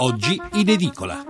oggi in edicola.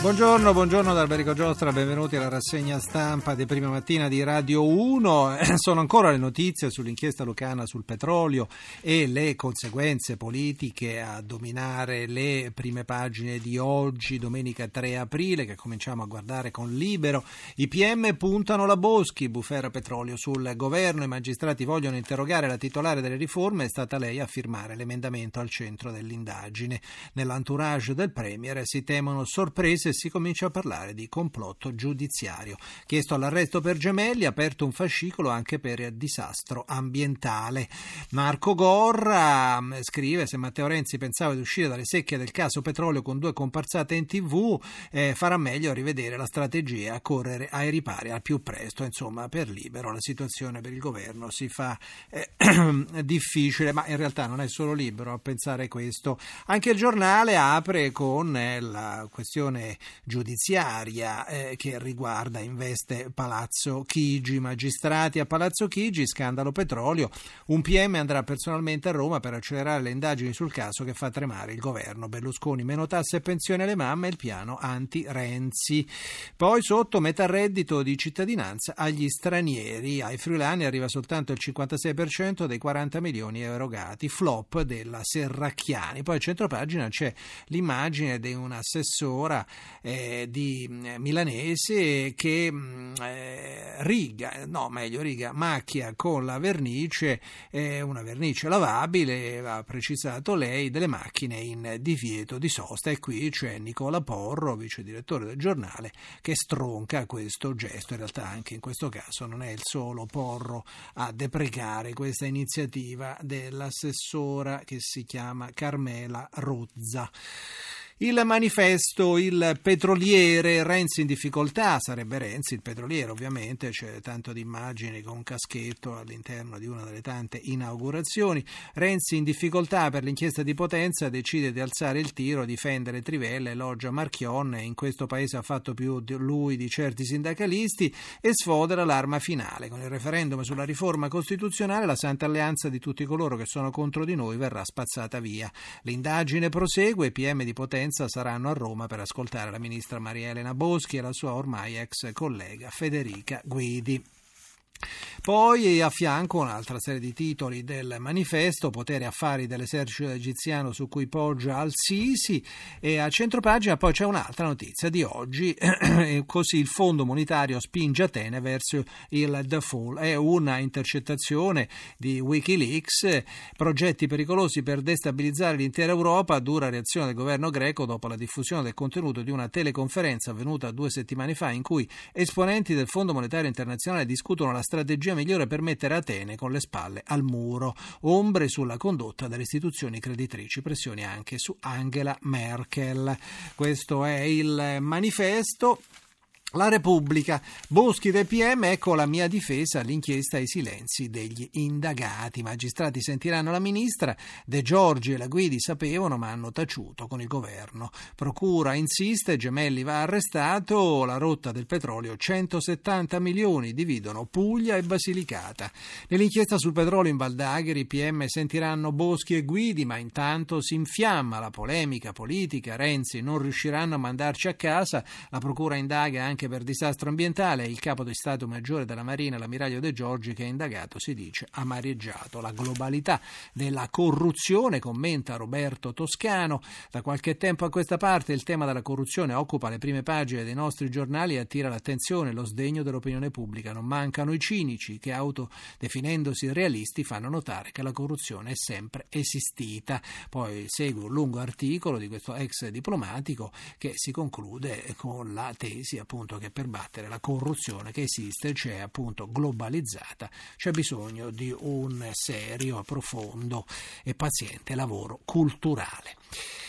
Buongiorno, buongiorno da Alberico Giostra, benvenuti alla rassegna stampa di prima mattina di Radio 1. Sono ancora le notizie sull'inchiesta lucana sul petrolio e le conseguenze politiche a dominare le prime pagine di oggi, domenica 3 aprile, che cominciamo a guardare con libero. I PM puntano la Boschi, bufera petrolio sul governo, i magistrati vogliono interrogare la titolare delle riforme, è stata lei a firmare l'emendamento al centro dell'indagine. Nell'entourage del Premier si temono sorprese e si comincia a parlare di complotto giudiziario. Chiesto all'arresto per gemelli, aperto un fascicolo anche per disastro ambientale. Marco Gorra mm, scrive: Se Matteo Renzi pensava di uscire dalle secchie del caso petrolio con due comparsate in tv, eh, farà meglio a rivedere la strategia, a correre ai ripari al più presto. Insomma, per libero la situazione per il governo si fa eh, difficile, ma in realtà non è solo libero a pensare questo. Anche il giornale apre con eh, la questione giudiziaria eh, che riguarda, investe Palazzo Chigi, magistrati a Palazzo Chigi, scandalo petrolio, un PM andrà personalmente a Roma per accelerare le indagini sul caso che fa tremare il governo. Berlusconi meno tasse e pensione alle mamme e il piano anti-Renzi. Poi sotto metà reddito di cittadinanza agli stranieri, ai friulani arriva soltanto il 56% dei 40 milioni erogati, flop della Serracchiani. Poi a centropagina c'è l'immagine di un'assessora eh, di eh, milanese che mm, eh, riga, no meglio riga, macchia con la vernice, eh, una vernice lavabile, ha precisato lei, delle macchine in divieto di sosta e qui c'è Nicola Porro, vice direttore del giornale, che stronca questo gesto, in realtà anche in questo caso non è il solo Porro a deprecare questa iniziativa dell'assessora che si chiama Carmela Rozza. Il manifesto, il petroliere, Renzi in difficoltà, sarebbe Renzi il petroliere ovviamente, c'è tanto di immagini con un caschetto all'interno di una delle tante inaugurazioni. Renzi in difficoltà per l'inchiesta di Potenza decide di alzare il tiro, difendere Trivella, elogia Marchionne, in questo paese ha fatto più di lui di certi sindacalisti e sfodera l'arma finale. Con il referendum sulla riforma costituzionale la Santa Alleanza di tutti coloro che sono contro di noi verrà spazzata via. L'indagine prosegue, PM di Potenza conferenza saranno a Roma per ascoltare la ministra Maria Elena Boschi e la sua ormai ex collega Federica Guidi. Poi a fianco un'altra serie di titoli del manifesto, potere affari dell'esercito egiziano su cui poggia Al-Sisi e a centropagina poi c'è un'altra notizia di oggi, così il Fondo Monetario spinge Atene verso il default, è una intercettazione di Wikileaks, progetti pericolosi per destabilizzare l'intera Europa, dura reazione del governo greco dopo la diffusione del contenuto di una teleconferenza avvenuta due settimane fa in cui esponenti del Fondo Monetario Internazionale discutono la strategia migliore per mettere Atene con le spalle al muro. Ombre sulla condotta delle istituzioni creditrici, pressioni anche su Angela Merkel. Questo è il manifesto. La Repubblica, Boschi del PM, ecco la mia difesa all'inchiesta ai silenzi degli indagati. I magistrati sentiranno la ministra, De Giorgi e la Guidi sapevano ma hanno taciuto con il governo. Procura insiste, Gemelli va arrestato, la rotta del petrolio 170 milioni dividono Puglia e Basilicata. Nell'inchiesta sul petrolio in Valdagheri i PM sentiranno Boschi e Guidi ma intanto si infiamma la polemica politica, Renzi non riusciranno a mandarci a casa, la procura indaga anche anche per disastro ambientale. Il capo di Stato Maggiore della Marina, l'ammiraglio De Giorgi, che è indagato, si dice, ha mareggiato la globalità della corruzione, commenta Roberto Toscano. Da qualche tempo a questa parte il tema della corruzione occupa le prime pagine dei nostri giornali e attira l'attenzione e lo sdegno dell'opinione pubblica. Non mancano i cinici che, autodefinendosi realisti, fanno notare che la corruzione è sempre esistita. Poi segue un lungo articolo di questo ex diplomatico che si conclude con la tesi appunto appunto che per battere la corruzione che esiste, c'è appunto globalizzata, c'è bisogno di un serio, profondo e paziente lavoro culturale.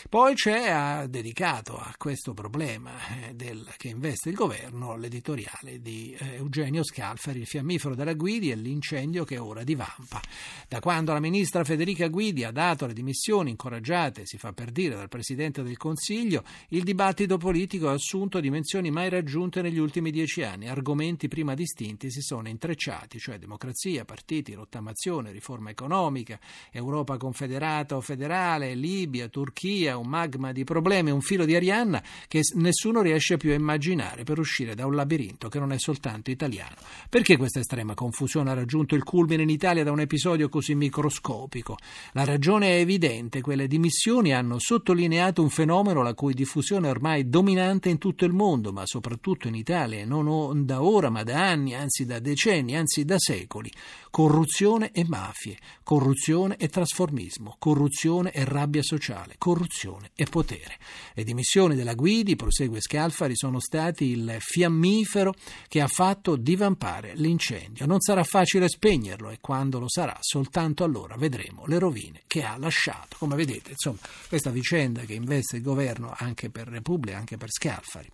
Poi c'è ha dedicato a questo problema eh, del, che investe il governo l'editoriale di eh, Eugenio Scalfari, il fiammifero della Guidi e l'incendio che ora divampa. Da quando la ministra Federica Guidi ha dato le dimissioni incoraggiate, si fa per dire, dal Presidente del Consiglio, il dibattito politico ha assunto dimensioni mai raggiunte negli ultimi dieci anni. Argomenti prima distinti si sono intrecciati, cioè democrazia, partiti, rottamazione, riforma economica, Europa confederata o federale, Libia, Turchia, Turchia, un magma di problemi, un filo di Arianna che nessuno riesce più a immaginare per uscire da un labirinto che non è soltanto italiano. Perché questa estrema confusione ha raggiunto il culmine in Italia da un episodio così microscopico? La ragione è evidente, quelle dimissioni hanno sottolineato un fenomeno la cui diffusione è ormai dominante in tutto il mondo, ma soprattutto in Italia, non da ora, ma da anni, anzi da decenni, anzi da secoli. Corruzione e mafie, corruzione e trasformismo, corruzione e rabbia sociale, corruzione e potere. Le dimissioni della Guidi, prosegue Scalfari, sono stati il fiammifero che ha fatto divampare l'incendio. Non sarà facile spegnerlo e quando lo sarà, soltanto allora vedremo le rovine che ha lasciato. Come vedete, insomma, questa vicenda che investe il governo anche per Repubblica, anche per Scalfari,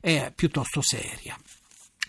è piuttosto seria.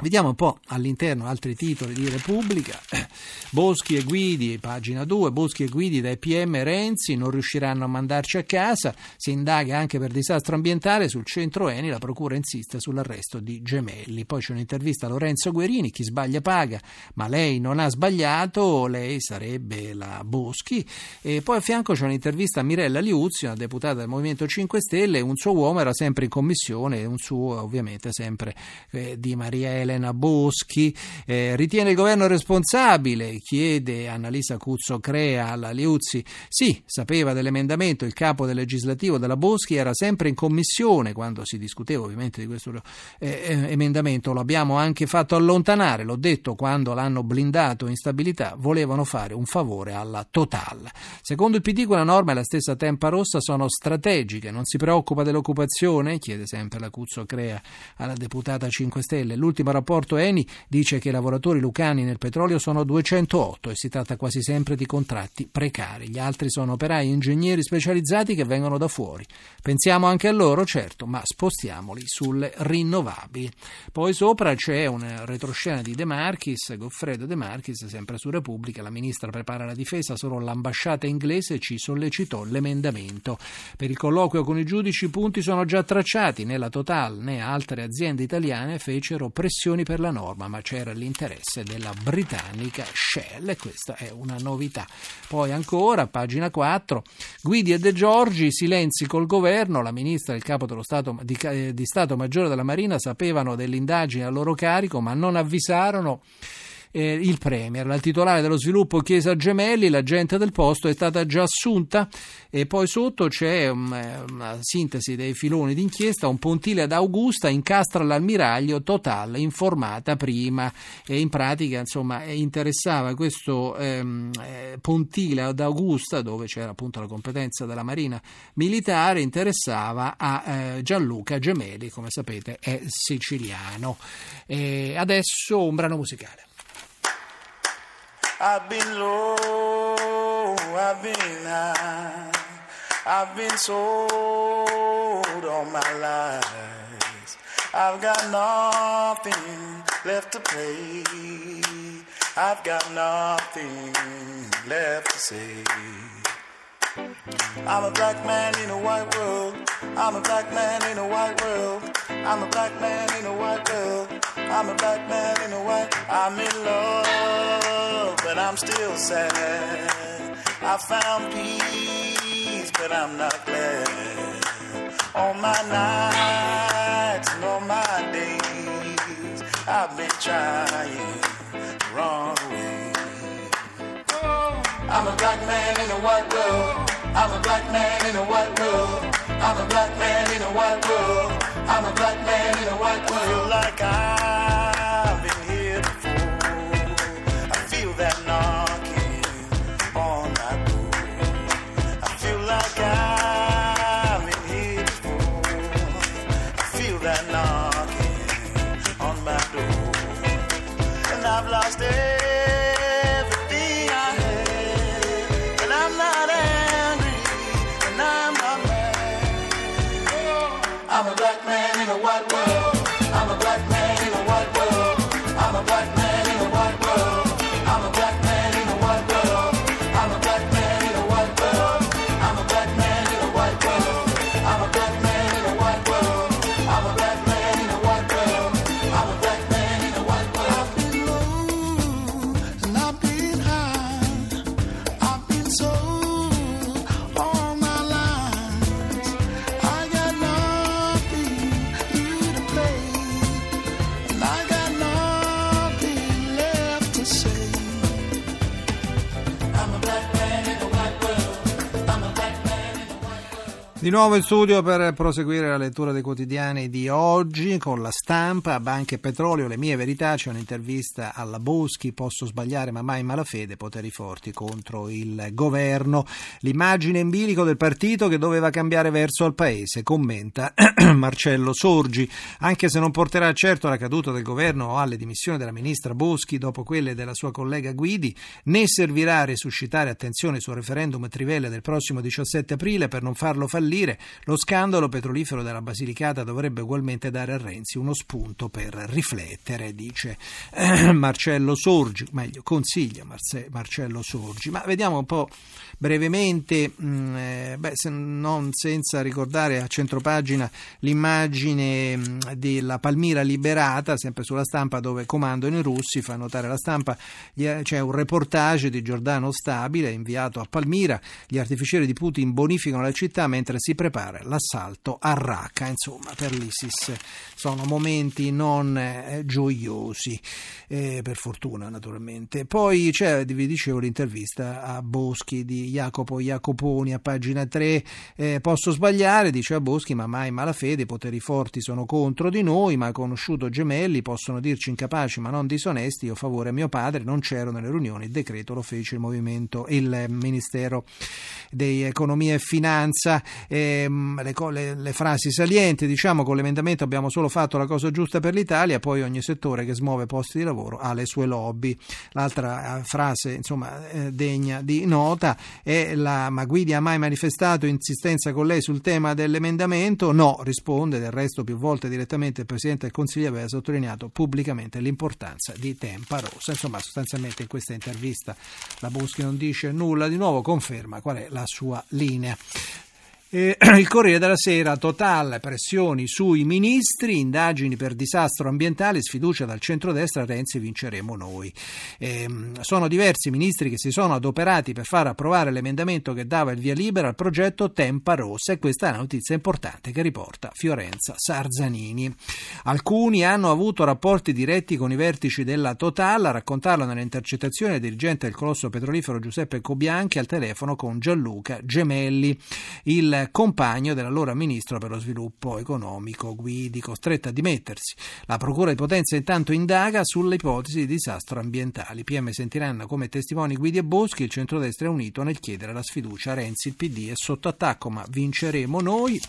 Vediamo un po' all'interno altri titoli di Repubblica. Boschi e Guidi, pagina 2, Boschi e Guidi dai PM Renzi non riusciranno a mandarci a casa, si indaga anche per disastro ambientale. Sul centro Eni, la procura insiste sull'arresto di Gemelli. Poi c'è un'intervista a Lorenzo Guerini, chi sbaglia paga, ma lei non ha sbagliato, lei sarebbe la Boschi. E poi a fianco c'è un'intervista a Mirella Liuzzi, una deputata del Movimento 5 Stelle, un suo uomo era sempre in commissione, un suo ovviamente sempre eh, di Maria Elena Boschi, eh, ritiene il governo responsabile, chiede Annalisa Cuzzo Crea alla Liuzzi, sì, sapeva dell'emendamento, il capo del legislativo della Boschi era sempre in commissione quando si discuteva ovviamente di questo eh, eh emendamento, lo abbiamo anche fatto allontanare, l'ho detto quando l'hanno blindato in stabilità, volevano fare un favore alla Total. Secondo il PD quella norma e la stessa Tempa Rossa sono strategiche, non si preoccupa dell'occupazione, chiede sempre la Cuzzo Crea alla deputata 5 Stelle, l'ultimo rapporto Eni dice che i lavoratori lucani nel petrolio sono 208 e si tratta quasi sempre di contratti precari. Gli altri sono operai e ingegneri specializzati che vengono da fuori. Pensiamo anche a loro, certo, ma spostiamoli sulle rinnovabili. Poi sopra c'è una retroscena di De Marchis, Goffredo De Marchis, sempre su Repubblica. La ministra prepara la difesa, solo l'ambasciata inglese ci sollecitò l'emendamento. Per il colloquio con i giudici i punti sono già tracciati. Né la Total né altre aziende italiane fecero pressione condizioni per la norma, ma c'era l'interesse della britannica Shell e questa è una novità. Poi ancora, pagina 4, Guidi e De Giorgi, silenzi col governo, la ministra e il capo dello Stato, di, di Stato Maggiore della Marina sapevano dell'indagine a loro carico, ma non avvisarono eh, il Premier. La titolare dello sviluppo Chiesa Gemelli, la gente del posto, è stata già assunta. E poi sotto c'è um, una sintesi dei filoni d'inchiesta, un pontile ad Augusta incastra l'ammiraglio Total informata prima. E in pratica insomma interessava questo ehm, eh, pontile ad Augusta dove c'era appunto la competenza della Marina militare interessava a eh, Gianluca Gemelli come sapete è siciliano. E adesso un brano musicale I've been low, I've been high, I've been sold all my life. I've got nothing left to play. I've got nothing left to say. I'm a black man in a white world. I'm a black man in a white world. I'm a black man in a white world. I'm a black man in a white. I'm in love, but I'm still sad. I found peace, but I'm not glad. All my nights and all my days, I've been trying the wrong way. I'm a black man in a white world. I'm a black man in a white world. I'm a black man in a white world. I'm a black man in a white world. I like I've Di nuovo in studio per proseguire la lettura dei quotidiani di oggi con la stampa, banche e petrolio, le mie verità, c'è un'intervista alla Boschi, posso sbagliare ma mai malafede, poteri forti contro il governo, l'immagine in bilico del partito che doveva cambiare verso al paese, commenta Marcello Sorgi, anche se non porterà certo alla caduta del governo o alle dimissioni della ministra Boschi dopo quelle della sua collega Guidi, né servirà a resuscitare attenzione sul referendum trivelle del prossimo 17 aprile per non farlo fallire fallire, lo scandalo petrolifero della Basilicata dovrebbe ugualmente dare a Renzi uno spunto per riflettere, dice eh, Marcello Sorgi, meglio consiglia Marce- Marcello Sorgi. Ma vediamo un po' brevemente, mh, mm, eh, beh, se non senza ricordare a centropagina l'immagine mh, mm, della Palmira liberata, sempre sulla stampa dove comandano i russi, fa notare la stampa, c'è un reportage di Giordano Stabile inviato a Palmira, gli artificieri di Putin bonificano la città mentre si prepara l'assalto a Raqqa. Insomma, per l'ISIS sono momenti non eh, gioiosi, eh, per fortuna naturalmente. Poi c'è, vi dicevo, l'intervista a Boschi di Jacopo Jacoponi a pagina 3. Eh, posso sbagliare, dice a Boschi, ma mai malafede, i poteri forti sono contro di noi, ma conosciuto gemelli, possono dirci incapaci ma non disonesti, io favore a mio padre, non c'ero nelle riunioni, il decreto lo fece il movimento, il Ministero di Economia e Finanza ehm, le, le, le, frasi salienti, diciamo con l'emendamento abbiamo solo fatto la cosa giusta per l'Italia, poi ogni settore che smuove posti di lavoro ha le sue lobby. L'altra eh, frase insomma, eh, degna di nota è la ma Guidi ha mai manifestato insistenza con lei sul tema dell'emendamento? No, risponde, del resto più volte direttamente il Presidente del Consiglio aveva sottolineato pubblicamente l'importanza di Tempa Rossa. Insomma, sostanzialmente in questa intervista la Boschi non dice nulla di nuovo, conferma qual è la sua linea. Eh, il Corriere della Sera, Total, pressioni sui ministri, indagini per disastro ambientale, sfiducia dal centrodestra, Renzi vinceremo noi. Eh, sono diversi i ministri che si sono adoperati per far approvare l'emendamento che dava il via libera al progetto Tempa Rossa e questa è una notizia importante che riporta Fiorenza Sarzanini. Alcuni hanno avuto rapporti diretti con i vertici della Total, a raccontarlo nelle intercettazioni del dirigente del colosso petrolifero Giuseppe Cobianchi al telefono con Gianluca Gemelli. Il compagno dell'allora ministro per lo sviluppo economico Guidi, costretto a dimettersi. La Procura di Potenza intanto indaga sulle ipotesi di disastro ambientali. PM sentiranno come testimoni Guidi e Boschi, il centrodestra è unito nel chiedere la sfiducia. Renzi, il PD è sotto attacco, ma vinceremo noi.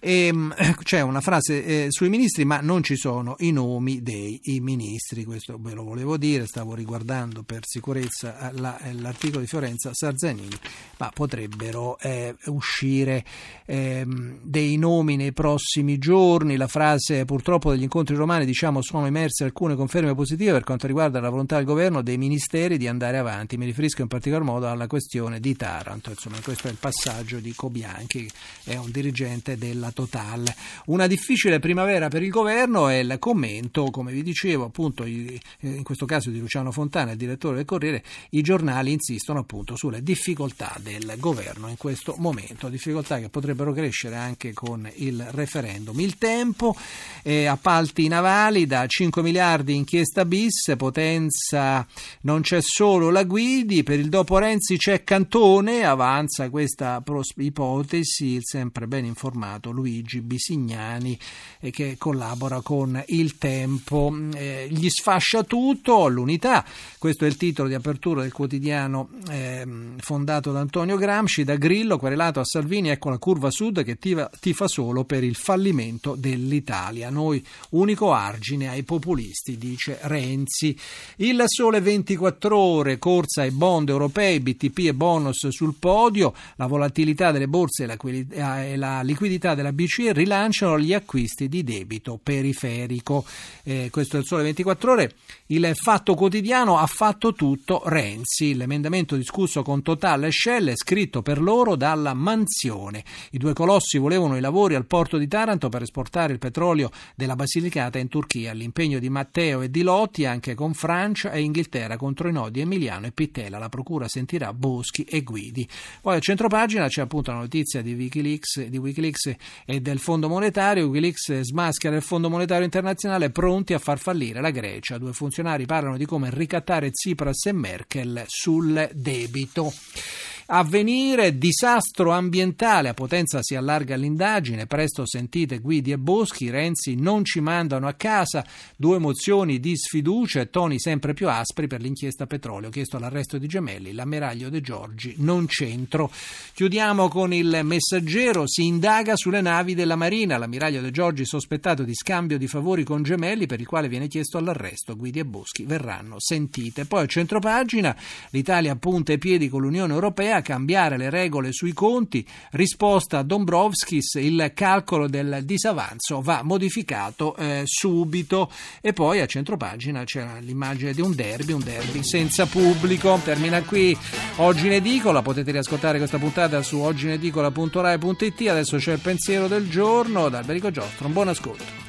E, ehm, c'è una frase eh, sui ministri, ma non ci sono i nomi dei ministri. Questo ve lo volevo dire. Stavo riguardando per sicurezza eh, la, eh, l'articolo di Fiorenza Sarzanini, ma potrebbero eh, uscire ehm, dei nomi nei prossimi giorni. La frase purtroppo degli incontri romani diciamo sono emerse alcune conferme positive per quanto riguarda la volontà del governo dei ministeri di andare avanti. Mi riferisco in particolar modo alla questione di Taranto. Insomma, questo è il passaggio di Cobianchi, è un dirigente della alla Total. Una difficile primavera per il governo è il commento, come vi dicevo, appunto eh, in questo caso di Luciano Fontana, il direttore del Corriere, i giornali insistono appunto sulle difficoltà del governo in questo momento, difficoltà che potrebbero crescere anche con il referendum. Il tempo, eh, appalti navali da 5 miliardi inchiesta bis, potenza non c'è solo la Guidi, per il dopo Renzi c'è Cantone, avanza questa ipotesi, il sempre ben informato Luigi Bisignani eh, che collabora con Il Tempo. Eh, gli sfascia tutto l'unità, questo è il titolo di apertura del quotidiano eh, fondato da Antonio Gramsci, da Grillo, querelato a Salvini, ecco la curva sud che tifa, tifa solo per il fallimento dell'Italia. Noi unico argine ai populisti, dice Renzi. Il sole 24 ore, corsa ai bond europei, BTP e bonus sul podio, la volatilità delle borse e la liquidità della della BCE rilanciano gli acquisti di debito periferico. Eh, questo è il sole 24 ore. Il fatto quotidiano ha fatto tutto Renzi. L'emendamento discusso con Total e Shell è scritto per loro dalla mansione. I due colossi volevano i lavori al porto di Taranto per esportare il petrolio della Basilicata in Turchia. L'impegno di Matteo e di Lotti anche con Francia e Inghilterra contro i nodi Emiliano e Pittella. La procura sentirà Boschi e Guidi. Poi a centropagina c'è appunto la notizia di Wikileaks, di Wikileaks e del Fondo Monetario. Wikileaks smaschera il Fondo Monetario Internazionale pronti a far fallire la Grecia. Due funzionari parlano di come ricattare Tsipras e Merkel sul debito. Avvenire, disastro ambientale, a Potenza si allarga l'indagine, presto sentite Guidi e Boschi, Renzi non ci mandano a casa, due mozioni di sfiducia e toni sempre più aspri per l'inchiesta petrolio, chiesto l'arresto di Gemelli, l'ammiraglio De Giorgi non c'entro. Chiudiamo con il messaggero, si indaga sulle navi della Marina, l'ammiraglio De Giorgi sospettato di scambio di favori con Gemelli per il quale viene chiesto all'arresto, Guidi e Boschi verranno sentite. Poi a centropagina l'Italia punta i piedi con l'Unione Europea a cambiare le regole sui conti, risposta a Dombrovskis, il calcolo del disavanzo va modificato eh, subito. E poi a centropagina c'è l'immagine di un derby, un derby senza pubblico. Termina qui Oggi in Edicola, potete riascoltare questa puntata su ogginedicola.rai.it, adesso c'è il pensiero del giorno da Alberico Giostro, buon ascolto.